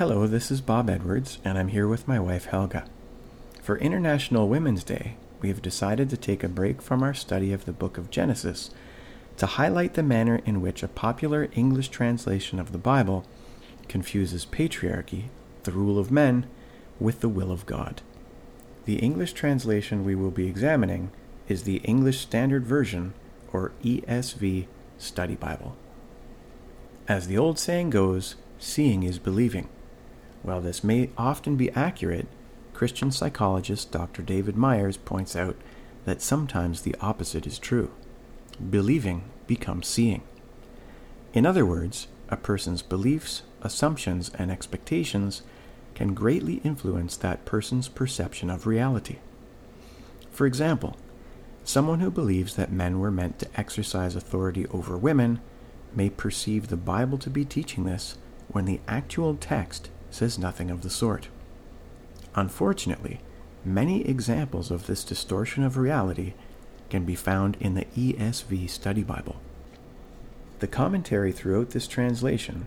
Hello, this is Bob Edwards, and I'm here with my wife Helga. For International Women's Day, we have decided to take a break from our study of the book of Genesis to highlight the manner in which a popular English translation of the Bible confuses patriarchy, the rule of men, with the will of God. The English translation we will be examining is the English Standard Version, or ESV, Study Bible. As the old saying goes, seeing is believing. While this may often be accurate, Christian psychologist Dr. David Myers points out that sometimes the opposite is true. Believing becomes seeing. In other words, a person's beliefs, assumptions, and expectations can greatly influence that person's perception of reality. For example, someone who believes that men were meant to exercise authority over women may perceive the Bible to be teaching this when the actual text says nothing of the sort. Unfortunately, many examples of this distortion of reality can be found in the ESV Study Bible. The commentary throughout this translation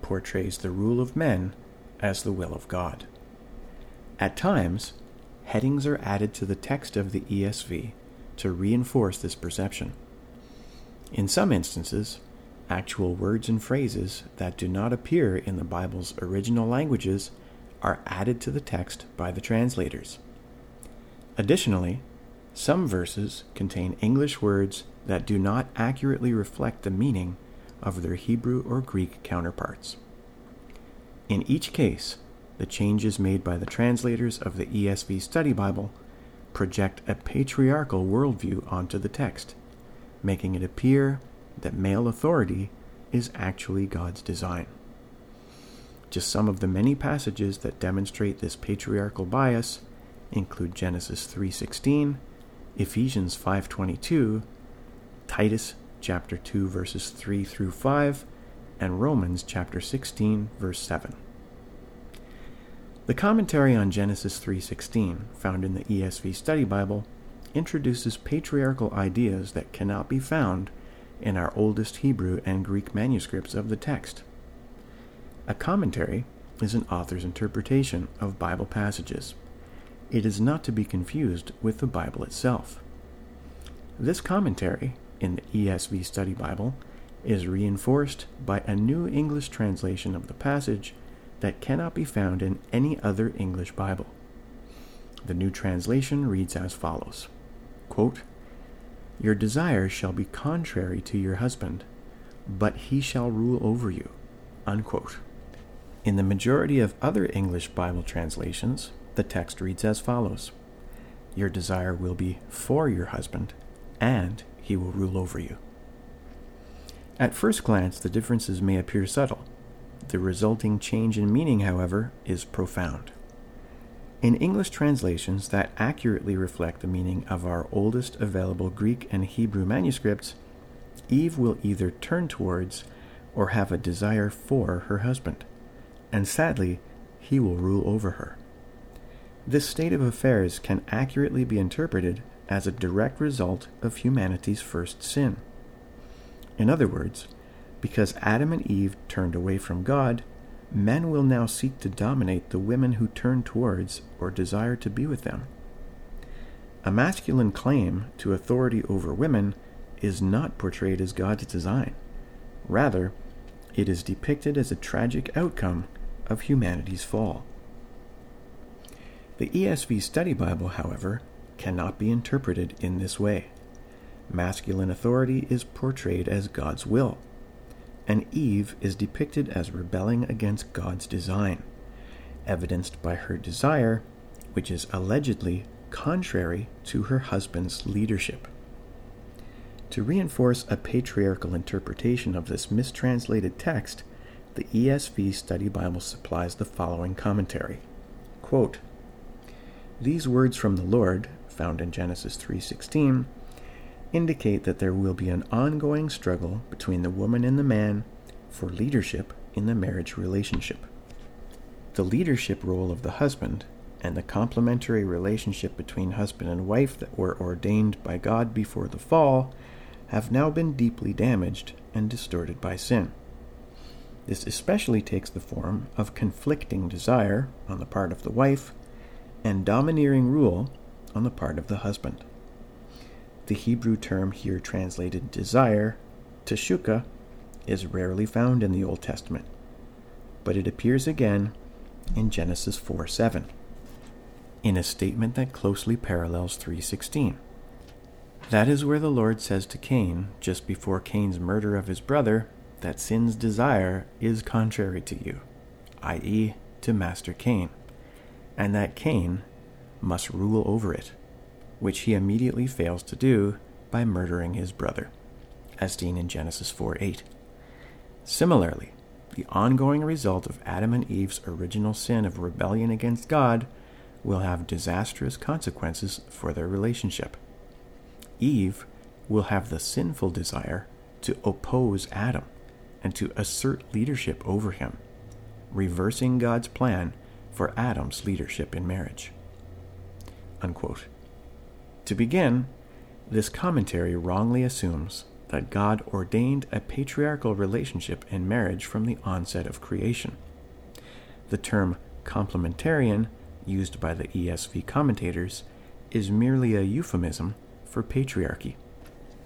portrays the rule of men as the will of God. At times, headings are added to the text of the ESV to reinforce this perception. In some instances, actual words and phrases that do not appear in the Bible's original languages are added to the text by the translators. Additionally, some verses contain English words that do not accurately reflect the meaning of their Hebrew or Greek counterparts. In each case, the changes made by the translators of the ESV Study Bible project a patriarchal worldview onto the text, making it appear that male authority is actually God's design. Just some of the many passages that demonstrate this patriarchal bias include Genesis 3:16, Ephesians 5:22, Titus chapter 2 verses 3 through 5, and Romans chapter 16 verse 7. The commentary on Genesis 3:16, found in the ESV Study Bible, introduces patriarchal ideas that cannot be found in our oldest Hebrew and Greek manuscripts of the text. A commentary is an author's interpretation of Bible passages. It is not to be confused with the Bible itself. This commentary in the ESV Study Bible is reinforced by a new English translation of the passage that cannot be found in any other English Bible. The new translation reads as follows quote, Your desire shall be contrary to your husband, but he shall rule over you. Unquote. In the majority of other English Bible translations, the text reads as follows Your desire will be for your husband, and he will rule over you. At first glance, the differences may appear subtle. The resulting change in meaning, however, is profound. In English translations that accurately reflect the meaning of our oldest available Greek and Hebrew manuscripts, Eve will either turn towards or have a desire for her husband, and sadly, he will rule over her. This state of affairs can accurately be interpreted as a direct result of humanity's first sin. In other words, because Adam and Eve turned away from God, men will now seek to dominate the women who turn towards or desire to be with them. A masculine claim to authority over women is not portrayed as God's design. Rather, it is depicted as a tragic outcome of humanity's fall. The ESV Study Bible, however, cannot be interpreted in this way. Masculine authority is portrayed as God's will, and Eve is depicted as rebelling against God's design, evidenced by her desire, which is allegedly contrary to her husband's leadership. To reinforce a patriarchal interpretation of this mistranslated text, the ESV Study Bible supplies the following commentary Quote, These words from the Lord, found in Genesis 3:16, indicate that there will be an ongoing struggle between the woman and the man for leadership in the marriage relationship. The leadership role of the husband and the complementary relationship between husband and wife that were ordained by God before the fall have now been deeply damaged and distorted by sin. This especially takes the form of conflicting desire on the part of the wife and domineering rule on the part of the husband. The Hebrew term here translated desire, teshuka, is rarely found in the Old Testament, but it appears again in Genesis 4 7, in a statement that closely parallels 316. That is where the Lord says to Cain, just before Cain's murder of his brother, that sin's desire is contrary to you, i.e., to Master Cain, and that Cain must rule over it, which he immediately fails to do by murdering his brother, as seen in Genesis 4 8. Similarly, the ongoing result of Adam and Eve's original sin of rebellion against God will have disastrous consequences for their relationship. Eve will have the sinful desire to oppose Adam and to assert leadership over him, reversing God's plan for Adam's leadership in marriage. Unquote. To begin, this commentary wrongly assumes that God ordained a patriarchal relationship in marriage from the onset of creation. The term complementarian, used by the ESV commentators, is merely a euphemism for patriarchy.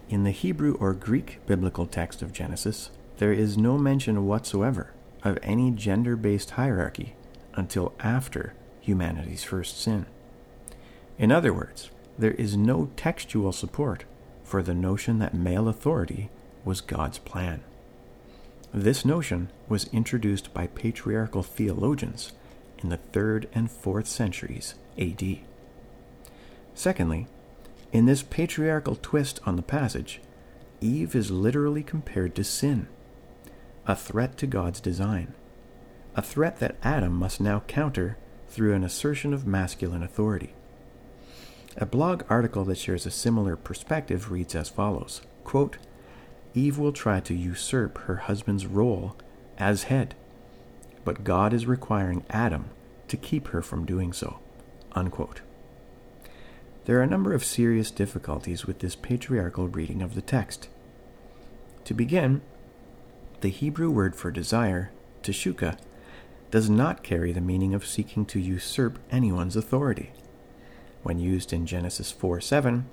In the Hebrew or Greek biblical text of Genesis, there is no mention whatsoever of any gender based hierarchy until after humanity's first sin. In other words, there is no textual support for the notion that male authority was God's plan. This notion was introduced by patriarchal theologians in the 3rd and 4th centuries AD. Secondly, in this patriarchal twist on the passage, Eve is literally compared to sin, a threat to God's design, a threat that Adam must now counter through an assertion of masculine authority. A blog article that shares a similar perspective reads as follows quote, Eve will try to usurp her husband's role as head, but God is requiring Adam to keep her from doing so. Unquote. There are a number of serious difficulties with this patriarchal reading of the text. To begin, the Hebrew word for desire, teshuka, does not carry the meaning of seeking to usurp anyone's authority. When used in Genesis 4 7,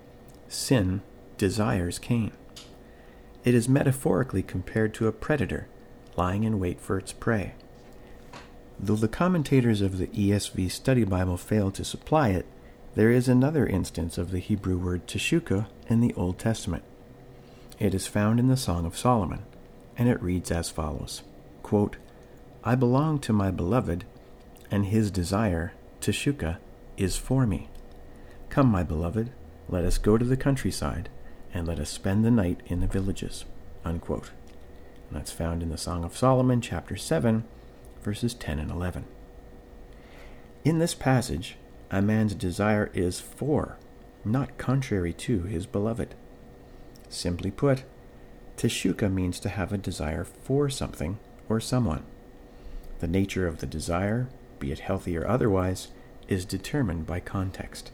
sin desires Cain. It is metaphorically compared to a predator lying in wait for its prey. Though the commentators of the ESV Study Bible fail to supply it, there is another instance of the Hebrew word teshuka in the Old Testament. It is found in the Song of Solomon, and it reads as follows quote, I belong to my beloved, and his desire, teshuka, is for me. Come, my beloved, let us go to the countryside, and let us spend the night in the villages. Unquote. And that's found in the Song of Solomon, chapter 7, verses 10 and 11. In this passage, a man's desire is for, not contrary to, his beloved. Simply put, teshuka means to have a desire for something or someone. The nature of the desire, be it healthy or otherwise, is determined by context.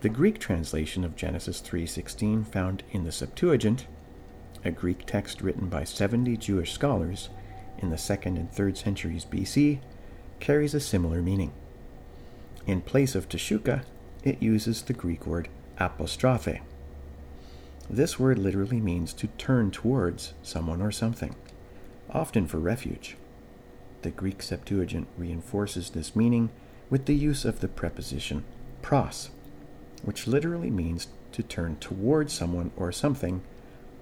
The Greek translation of Genesis 3:16 found in the Septuagint, a Greek text written by 70 Jewish scholars in the 2nd and 3rd centuries BC, carries a similar meaning. In place of teshuka, it uses the Greek word apostrophe. This word literally means to turn towards someone or something, often for refuge. The Greek Septuagint reinforces this meaning with the use of the preposition pros which literally means to turn towards someone or something,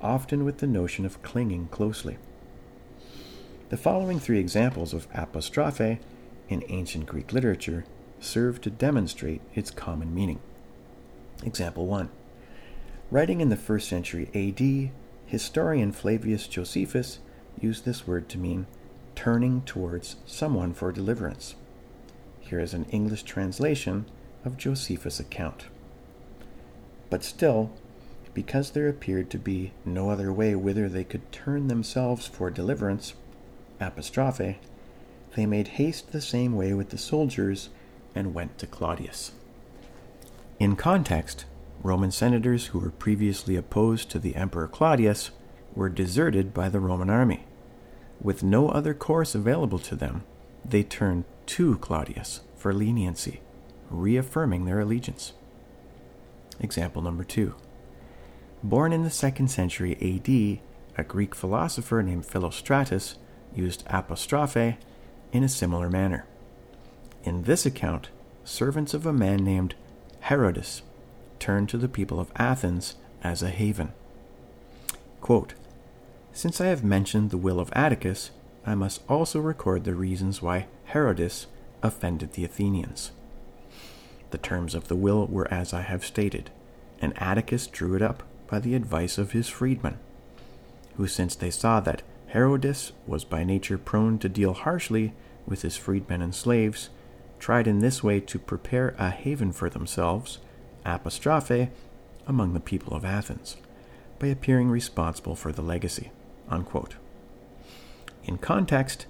often with the notion of clinging closely. The following three examples of apostrophe in ancient Greek literature serve to demonstrate its common meaning. Example 1. Writing in the first century AD, historian Flavius Josephus used this word to mean turning towards someone for deliverance. Here is an English translation of Josephus' account. But still, because there appeared to be no other way whither they could turn themselves for deliverance, apostrophe, they made haste the same way with the soldiers and went to Claudius. In context, Roman senators who were previously opposed to the Emperor Claudius were deserted by the Roman army, with no other course available to them, they turned to Claudius for leniency, reaffirming their allegiance. Example number two. Born in the second century AD, a Greek philosopher named Philostratus used apostrophe in a similar manner. In this account, servants of a man named Herodes turned to the people of Athens as a haven. Quote, Since I have mentioned the will of Atticus, I must also record the reasons why Herodes offended the Athenians. The terms of the will were as I have stated, and Atticus drew it up by the advice of his freedmen, who, since they saw that Herodes was by nature prone to deal harshly with his freedmen and slaves, tried in this way to prepare a haven for themselves, apostrophe, among the people of Athens, by appearing responsible for the legacy. Unquote. In context,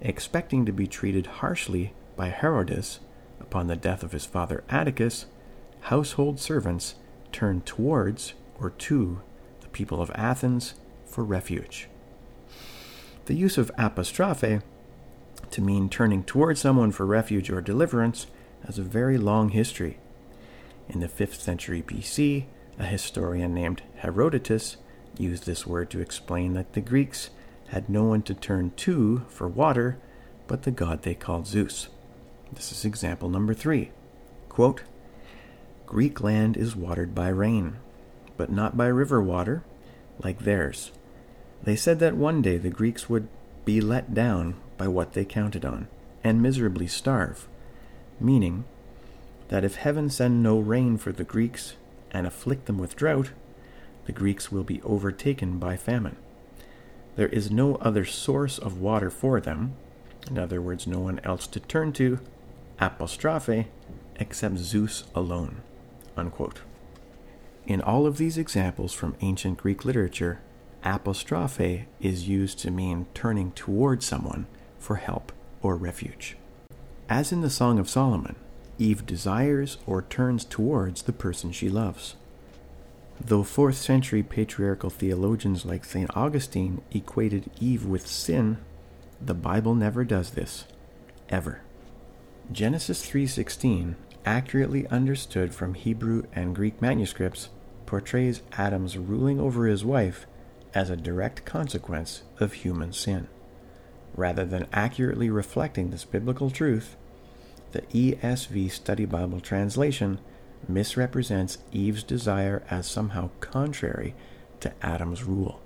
expecting to be treated harshly by Herodes upon the death of his father Atticus, household servants turned towards or to the people of Athens for refuge. The use of apostrophe to mean turning towards someone for refuge or deliverance has a very long history. In the 5th century BC, a historian named Herodotus used this word to explain that the Greeks had no one to turn to for water but the god they called Zeus. This is example number three. Quote, Greek land is watered by rain, but not by river water, like theirs. They said that one day the Greeks would be let down by what they counted on, and miserably starve, meaning that if heaven send no rain for the Greeks and afflict them with drought, the Greeks will be overtaken by famine. There is no other source of water for them, in other words, no one else to turn to, apostrophe, except Zeus alone. Unquote. In all of these examples from ancient Greek literature, apostrophe is used to mean turning toward someone for help or refuge. As in the Song of Solomon, Eve desires or turns towards the person she loves. Though 4th century patriarchal theologians like St. Augustine equated Eve with sin, the Bible never does this, ever. Genesis 3:16, accurately understood from Hebrew and Greek manuscripts, portrays Adam's ruling over his wife as a direct consequence of human sin. Rather than accurately reflecting this biblical truth, the ESV Study Bible translation misrepresents Eve's desire as somehow contrary to Adam's rule.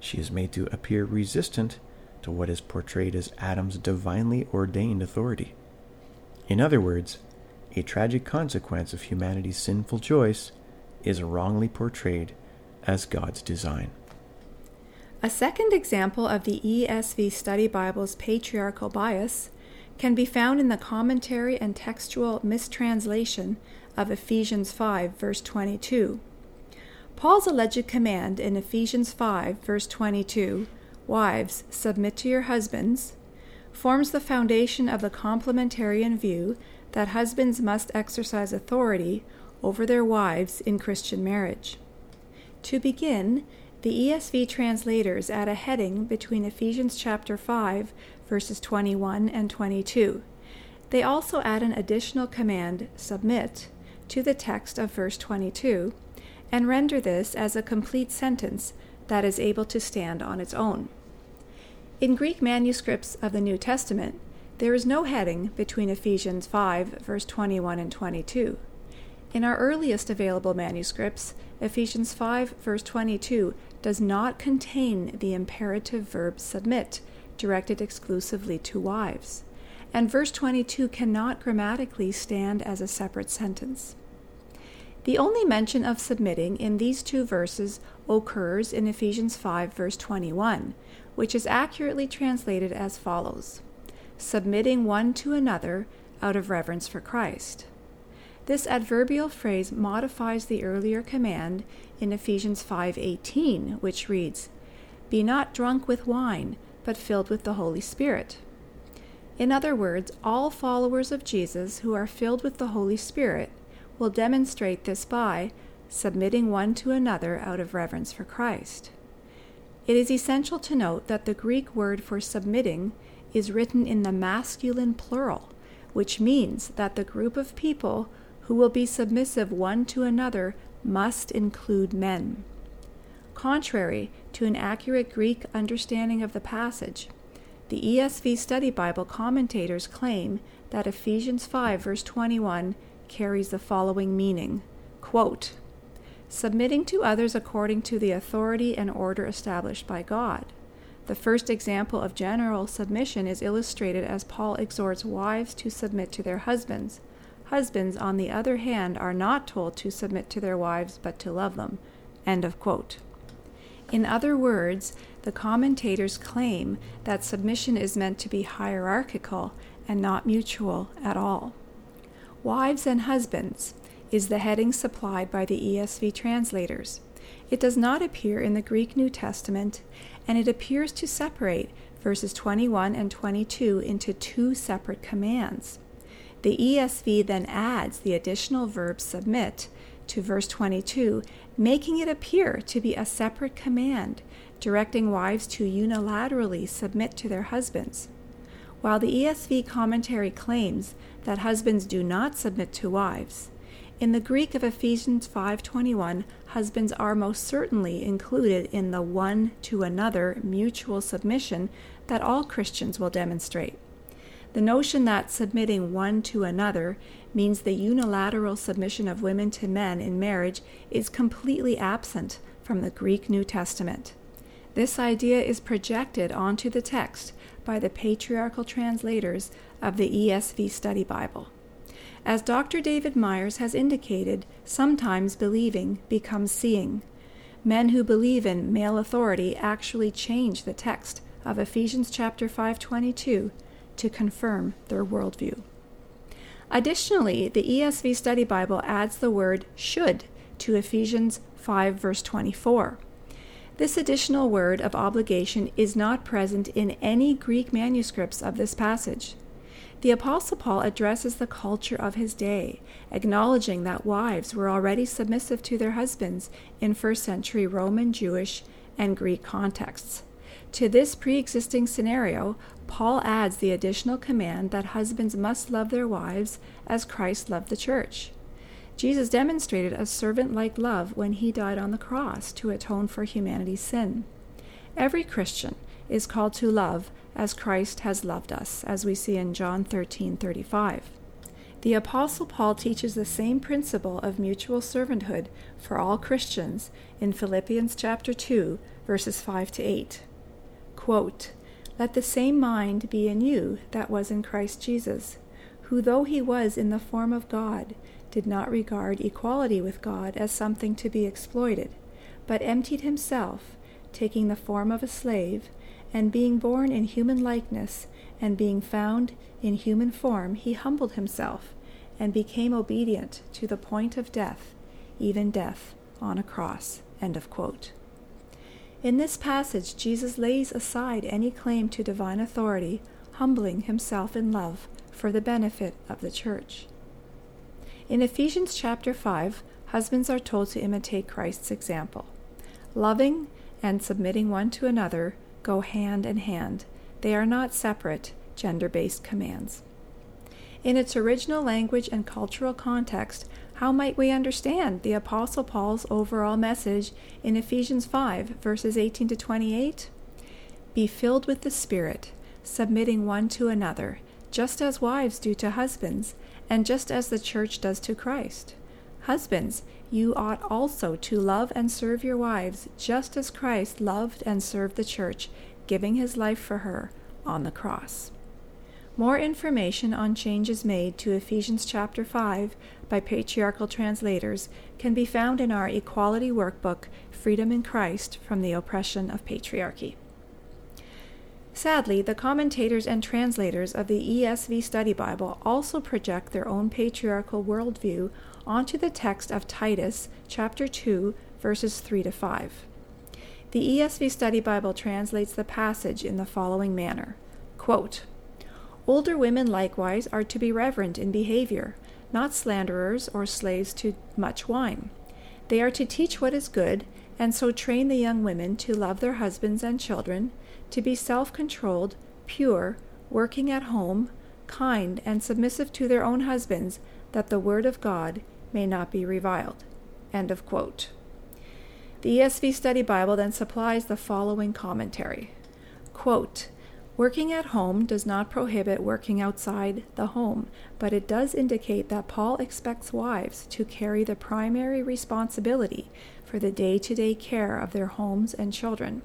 She is made to appear resistant to what is portrayed as Adam's divinely ordained authority. In other words, a tragic consequence of humanity's sinful choice is wrongly portrayed as God's design. A second example of the ESV Study Bible's patriarchal bias can be found in the commentary and textual mistranslation of Ephesians 5, verse 22. Paul's alleged command in Ephesians 5, verse 22, Wives, submit to your husbands, forms the foundation of the complementarian view that husbands must exercise authority over their wives in Christian marriage. To begin, the ESV translators add a heading between Ephesians chapter 5, verses 21 and 22. They also add an additional command, submit, to the text of verse 22 and render this as a complete sentence that is able to stand on its own. In Greek manuscripts of the New Testament, there is no heading between Ephesians 5, verse 21 and 22. In our earliest available manuscripts, Ephesians 5, verse 22 does not contain the imperative verb submit, directed exclusively to wives, and verse 22 cannot grammatically stand as a separate sentence. The only mention of submitting in these two verses occurs in Ephesians 5, verse 21, which is accurately translated as follows Submitting one to another out of reverence for Christ. This adverbial phrase modifies the earlier command in Ephesians 5:18, which reads, "Be not drunk with wine, but filled with the Holy Spirit." In other words, all followers of Jesus who are filled with the Holy Spirit will demonstrate this by submitting one to another out of reverence for Christ. It is essential to note that the Greek word for submitting is written in the masculine plural, which means that the group of people who will be submissive one to another must include men. Contrary to an accurate Greek understanding of the passage, the ESV Study Bible commentators claim that Ephesians 5, verse 21, carries the following meaning quote, Submitting to others according to the authority and order established by God. The first example of general submission is illustrated as Paul exhorts wives to submit to their husbands. Husbands, on the other hand, are not told to submit to their wives, but to love them. End of quote. In other words, the commentators claim that submission is meant to be hierarchical and not mutual at all. Wives and husbands is the heading supplied by the ESV translators. It does not appear in the Greek New Testament, and it appears to separate verses 21 and 22 into two separate commands. The ESV then adds the additional verb submit to verse 22, making it appear to be a separate command, directing wives to unilaterally submit to their husbands. While the ESV commentary claims that husbands do not submit to wives, in the Greek of Ephesians 5:21, husbands are most certainly included in the one to another mutual submission that all Christians will demonstrate. The notion that submitting one to another means the unilateral submission of women to men in marriage is completely absent from the Greek New Testament. This idea is projected onto the text by the patriarchal translators of the ESV Study Bible. As Dr. David Myers has indicated, sometimes believing becomes seeing. Men who believe in male authority actually change the text of Ephesians chapter 5:22 to confirm their worldview. Additionally, the ESV Study Bible adds the word should to Ephesians 5 verse 24. This additional word of obligation is not present in any Greek manuscripts of this passage. The Apostle Paul addresses the culture of his day, acknowledging that wives were already submissive to their husbands in first century Roman, Jewish, and Greek contexts. To this pre existing scenario, Paul adds the additional command that husbands must love their wives as Christ loved the church. Jesus demonstrated a servant like love when he died on the cross to atone for humanity's sin. Every Christian is called to love as Christ has loved us, as we see in John 13:35. The apostle Paul teaches the same principle of mutual servanthood for all Christians in Philippians chapter 2, verses 5 to 8. Quote, "Let the same mind be in you that was in Christ Jesus, who though he was in the form of God, did not regard equality with God as something to be exploited, but emptied himself, taking the form of a slave, and being born in human likeness, and being found in human form, he humbled himself, and became obedient to the point of death, even death on a cross. End of quote. In this passage, Jesus lays aside any claim to divine authority, humbling himself in love for the benefit of the church. In Ephesians chapter 5, husbands are told to imitate Christ's example, loving and submitting one to another go hand in hand. They are not separate, gender based commands. In its original language and cultural context, how might we understand the Apostle Paul's overall message in Ephesians 5, verses 18 to 28? Be filled with the Spirit, submitting one to another, just as wives do to husbands, and just as the church does to Christ. Husbands, you ought also to love and serve your wives, just as Christ loved and served the church, giving his life for her on the cross. More information on changes made to Ephesians chapter 5 by patriarchal translators can be found in our Equality Workbook, Freedom in Christ from the Oppression of Patriarchy. Sadly, the commentators and translators of the ESV Study Bible also project their own patriarchal worldview onto the text of Titus chapter 2 verses 3 to 5. The ESV Study Bible translates the passage in the following manner Quote, Older women likewise are to be reverent in behavior, not slanderers or slaves to much wine. They are to teach what is good, and so train the young women to love their husbands and children, to be self controlled, pure, working at home, kind, and submissive to their own husbands, that the word of God may not be reviled. End of quote. The ESV Study Bible then supplies the following commentary Quote, Working at home does not prohibit working outside the home, but it does indicate that Paul expects wives to carry the primary responsibility for the day to day care of their homes and children.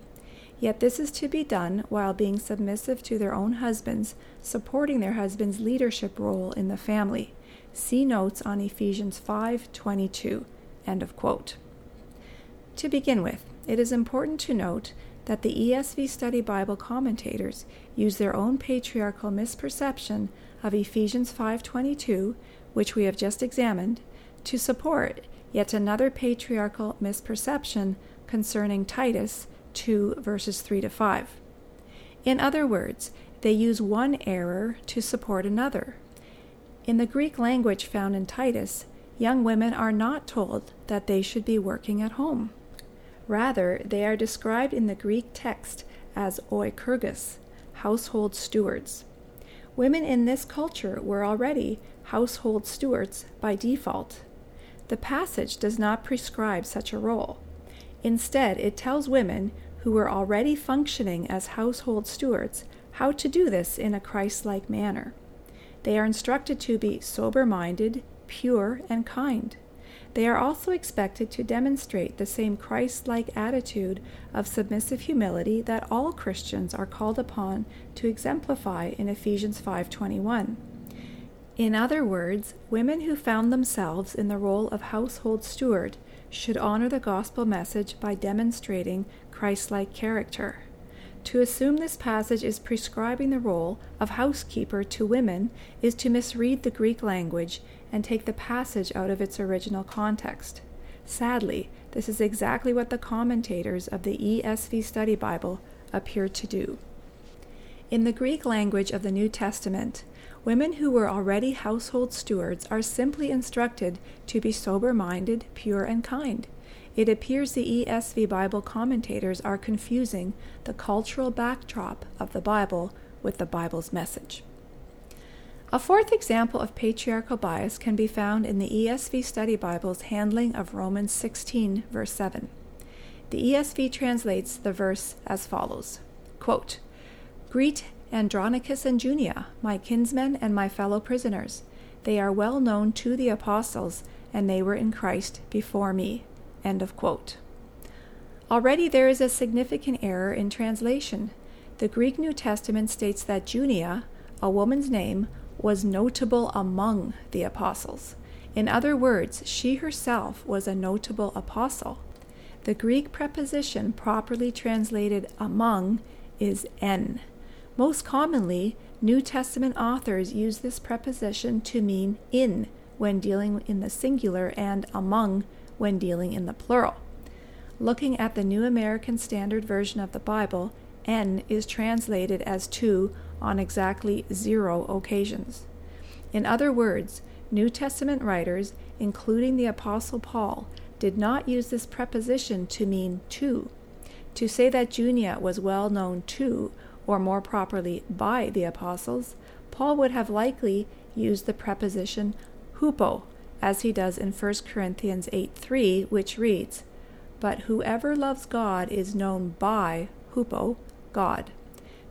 Yet this is to be done while being submissive to their own husbands, supporting their husband's leadership role in the family. See notes on Ephesians 5:22. End of quote. To begin with, it is important to note that the ESV Study Bible commentators use their own patriarchal misperception of Ephesians 5:22, which we have just examined, to support yet another patriarchal misperception concerning Titus 2 verses 3 to 5. In other words, they use one error to support another. In the Greek language found in Titus, young women are not told that they should be working at home. Rather, they are described in the Greek text as oikurgus, household stewards. Women in this culture were already household stewards by default. The passage does not prescribe such a role. Instead, it tells women who were already functioning as household stewards how to do this in a Christ like manner. They are instructed to be sober minded, pure, and kind. They are also expected to demonstrate the same Christ like attitude of submissive humility that all Christians are called upon to exemplify in Ephesians 5:21. In other words, women who found themselves in the role of household steward should honor the gospel message by demonstrating Christ like character. To assume this passage is prescribing the role of housekeeper to women is to misread the Greek language and take the passage out of its original context. Sadly, this is exactly what the commentators of the ESV Study Bible appear to do. In the Greek language of the New Testament, women who were already household stewards are simply instructed to be sober minded, pure, and kind. It appears the ESV Bible commentators are confusing the cultural backdrop of the Bible with the Bible's message. A fourth example of patriarchal bias can be found in the ESV Study Bible's handling of Romans 16, verse 7. The ESV translates the verse as follows quote, Greet Andronicus and Junia, my kinsmen and my fellow prisoners. They are well known to the apostles, and they were in Christ before me. End of quote. Already there is a significant error in translation. The Greek New Testament states that Junia, a woman's name, was notable among the apostles. In other words, she herself was a notable apostle. The Greek preposition properly translated among is en. Most commonly, New Testament authors use this preposition to mean in when dealing in the singular and among when dealing in the plural. Looking at the New American Standard Version of the Bible, en is translated as to on exactly zero occasions. In other words, New Testament writers, including the Apostle Paul, did not use this preposition to mean to. To say that Junia was well known to, or more properly by, the apostles, Paul would have likely used the preposition hupo, as he does in 1 Corinthians 8 3, which reads, But whoever loves God is known by hupo, God.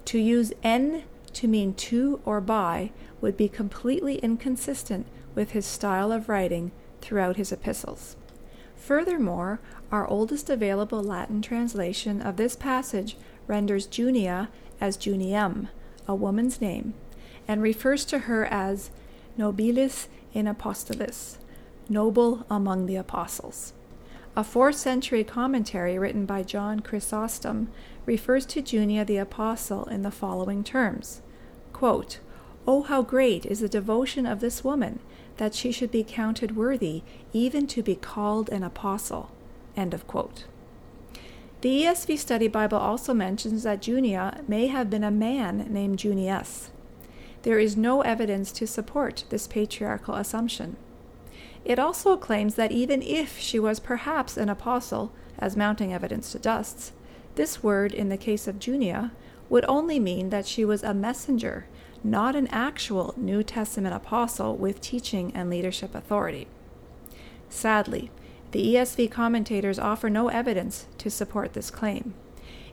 To use en to mean to or by would be completely inconsistent with his style of writing throughout his epistles. Furthermore, our oldest available Latin translation of this passage renders Junia as Juniam, a woman's name, and refers to her as nobilis in apostolis, noble among the apostles. A fourth century commentary written by John Chrysostom refers to Junia the Apostle in the following terms quote, Oh, how great is the devotion of this woman, that she should be counted worthy even to be called an apostle. End of quote. The ESV Study Bible also mentions that Junia may have been a man named Junius. There is no evidence to support this patriarchal assumption. It also claims that even if she was perhaps an apostle, as mounting evidence dusts, this word, in the case of Junia, would only mean that she was a messenger, not an actual New Testament apostle with teaching and leadership authority. Sadly, the ESV commentators offer no evidence to support this claim.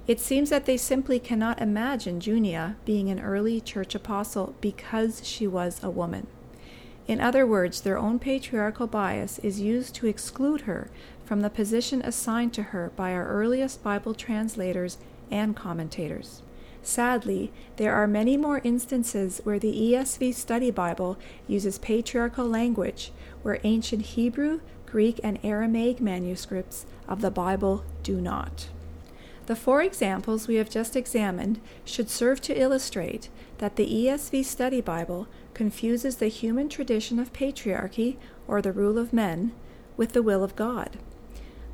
It seems that they simply cannot imagine Junia being an early church apostle because she was a woman. In other words, their own patriarchal bias is used to exclude her from the position assigned to her by our earliest Bible translators and commentators. Sadly, there are many more instances where the ESV Study Bible uses patriarchal language, where ancient Hebrew, Greek, and Aramaic manuscripts of the Bible do not. The four examples we have just examined should serve to illustrate that the ESV Study Bible confuses the human tradition of patriarchy, or the rule of men, with the will of God.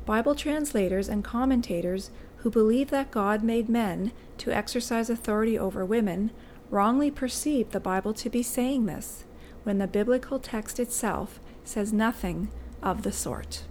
Bible translators and commentators who believe that God made men to exercise authority over women wrongly perceive the Bible to be saying this, when the biblical text itself says nothing of the sort.